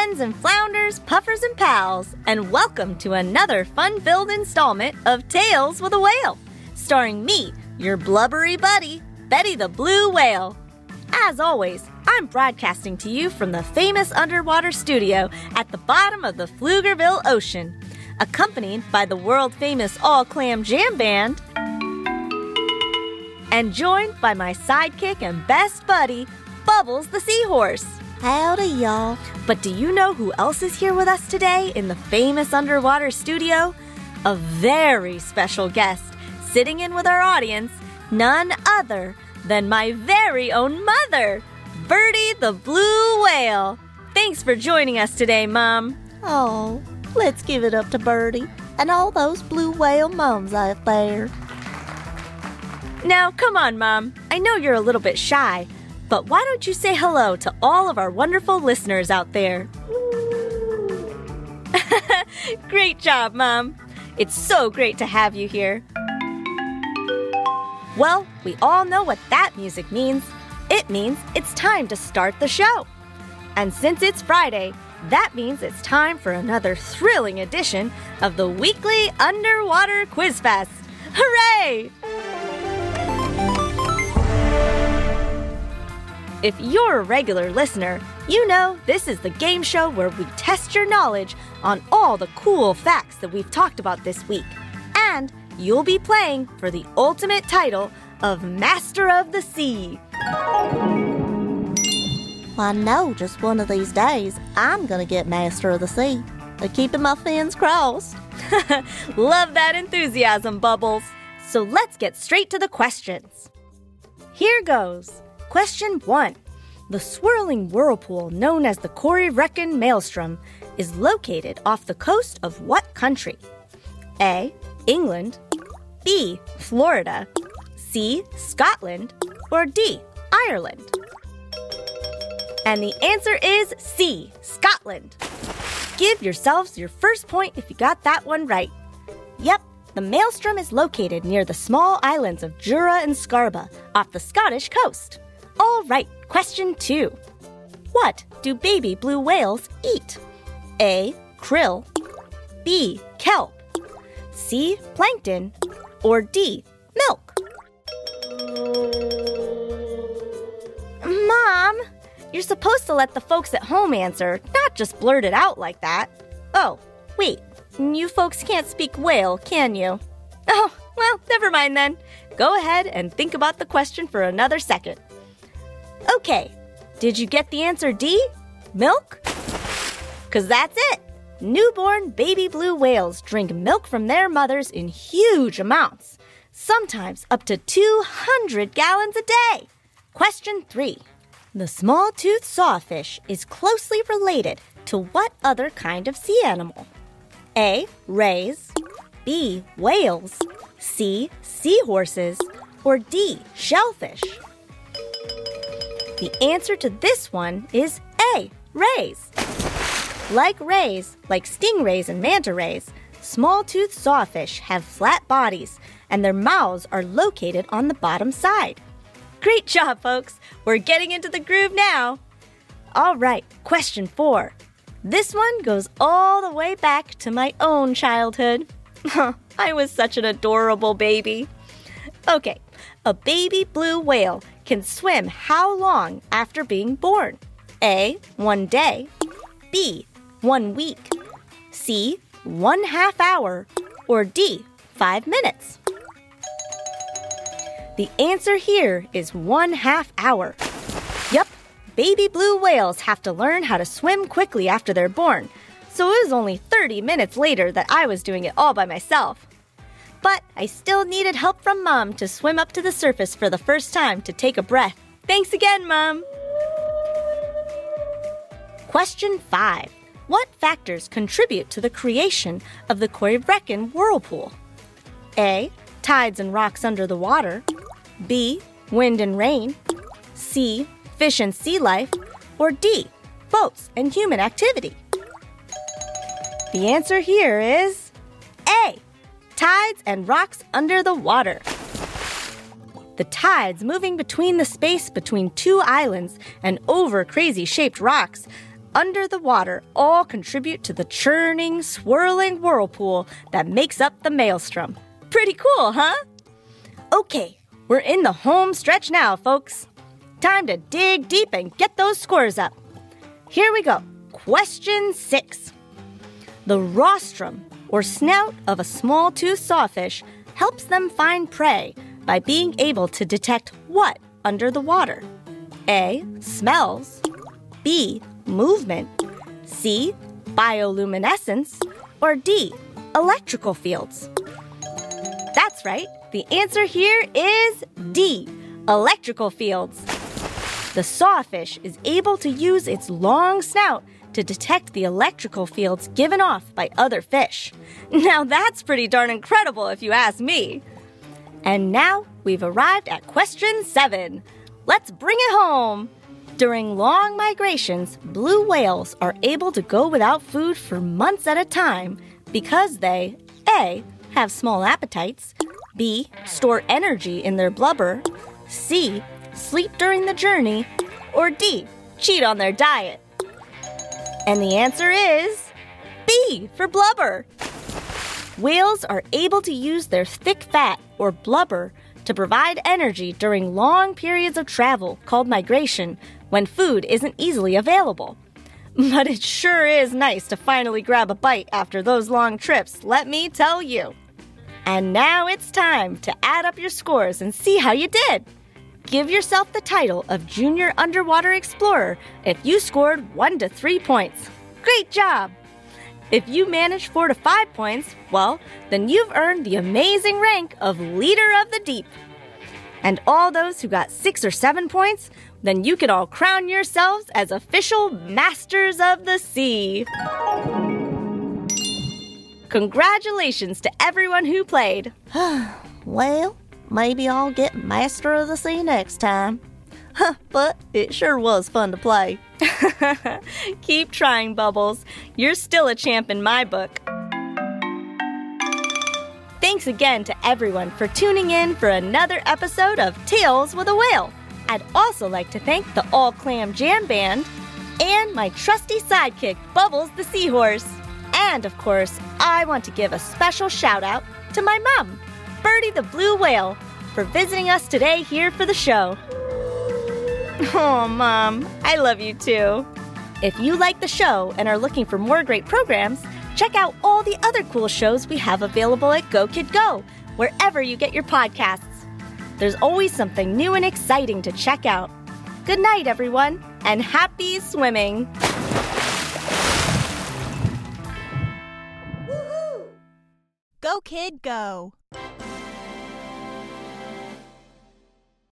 friends and flounders, puffers and pals, and welcome to another fun filled installment of Tales with a Whale, starring me, your blubbery buddy, Betty the Blue Whale. As always, I'm broadcasting to you from the famous underwater studio at the bottom of the Pflugerville Ocean, accompanied by the world famous All Clam Jam Band, and joined by my sidekick and best buddy, Bubbles the Seahorse. Howdy, y'all. But do you know who else is here with us today in the famous underwater studio? A very special guest sitting in with our audience, none other than my very own mother, Birdie the Blue Whale. Thanks for joining us today, Mom. Oh, let's give it up to Birdie and all those blue whale moms out there. Now, come on, Mom. I know you're a little bit shy, but why don't you say hello to all of our wonderful listeners out there? great job, Mom. It's so great to have you here. Well, we all know what that music means. It means it's time to start the show. And since it's Friday, that means it's time for another thrilling edition of the weekly Underwater Quiz Fest. Hooray! If you're a regular listener, you know this is the game show where we test your knowledge on all the cool facts that we've talked about this week. And you'll be playing for the ultimate title of Master of the Sea. I know just one of these days I'm gonna get Master of the Sea. I'm keeping my fins crossed. Love that enthusiasm, Bubbles. So let's get straight to the questions. Here goes. Question 1. The swirling whirlpool known as the Corryvreckan Maelstrom is located off the coast of what country? A. England, B. Florida, C. Scotland, or D. Ireland? And the answer is C. Scotland. Give yourselves your first point if you got that one right. Yep, the maelstrom is located near the small islands of Jura and Scarba off the Scottish coast. All right, question two. What do baby blue whales eat? A. Krill, B. Kelp, C. Plankton, or D. Milk? Mom, you're supposed to let the folks at home answer, not just blurt it out like that. Oh, wait, you folks can't speak whale, can you? Oh, well, never mind then. Go ahead and think about the question for another second. Okay, did you get the answer D? Milk? Because that's it. Newborn baby blue whales drink milk from their mothers in huge amounts, sometimes up to 200 gallons a day. Question 3. The small toothed sawfish is closely related to what other kind of sea animal? A. Rays, B. Whales, C. Seahorses, or D. Shellfish? The answer to this one is A. Rays. Like rays, like stingrays and manta rays, small toothed sawfish have flat bodies and their mouths are located on the bottom side. Great job, folks! We're getting into the groove now. All right, question four. This one goes all the way back to my own childhood. I was such an adorable baby. Okay, a baby blue whale can swim how long after being born? A. One day. B. One week. C. One half hour. Or D. Five minutes. The answer here is one half hour. Yup, baby blue whales have to learn how to swim quickly after they're born, so it was only 30 minutes later that I was doing it all by myself. But I still needed help from Mom to swim up to the surface for the first time to take a breath. Thanks again, Mom! Question 5. What factors contribute to the creation of the Corryvreckan whirlpool? A. Tides and rocks under the water. B. Wind and rain. C. Fish and sea life. Or D. Boats and human activity. The answer here is. Tides and rocks under the water. The tides moving between the space between two islands and over crazy shaped rocks under the water all contribute to the churning, swirling whirlpool that makes up the maelstrom. Pretty cool, huh? Okay, we're in the home stretch now, folks. Time to dig deep and get those scores up. Here we go. Question six. The rostrum, or snout of a small toothed sawfish, helps them find prey by being able to detect what under the water? A. Smells. B. Movement. C. Bioluminescence. Or D. Electrical fields. That's right. The answer here is D. Electrical fields. The sawfish is able to use its long snout to detect the electrical fields given off by other fish. Now that's pretty darn incredible if you ask me. And now we've arrived at question seven. Let's bring it home. During long migrations, blue whales are able to go without food for months at a time because they A. have small appetites, B. store energy in their blubber, C. sleep during the journey, or D. cheat on their diet. And the answer is B for blubber. Whales are able to use their thick fat, or blubber, to provide energy during long periods of travel called migration when food isn't easily available. But it sure is nice to finally grab a bite after those long trips, let me tell you. And now it's time to add up your scores and see how you did. Give yourself the title of Junior Underwater Explorer if you scored 1 to 3 points. Great job! If you managed 4 to 5 points, well, then you've earned the amazing rank of Leader of the Deep. And all those who got 6 or 7 points, then you can all crown yourselves as official Masters of the Sea. Congratulations to everyone who played. Well, maybe I'll get Master of the Sea next time. but it sure was fun to play. Keep trying, Bubbles. You're still a champ in my book. Thanks again to everyone for tuning in for another episode of Tales with a Whale. I'd also like to thank the All Clam Jam Band and my trusty sidekick, Bubbles the Seahorse. And of course, I want to give a special shout out to my mom, Birdie the Blue Whale, for visiting us today here for the show. Oh, Mom, I love you too. If you like the show and are looking for more great programs, check out all the other cool shows we have available at Go Kid Go, wherever you get your podcasts. There's always something new and exciting to check out. Good night, everyone, and happy swimming! Woohoo! Go, kid, go.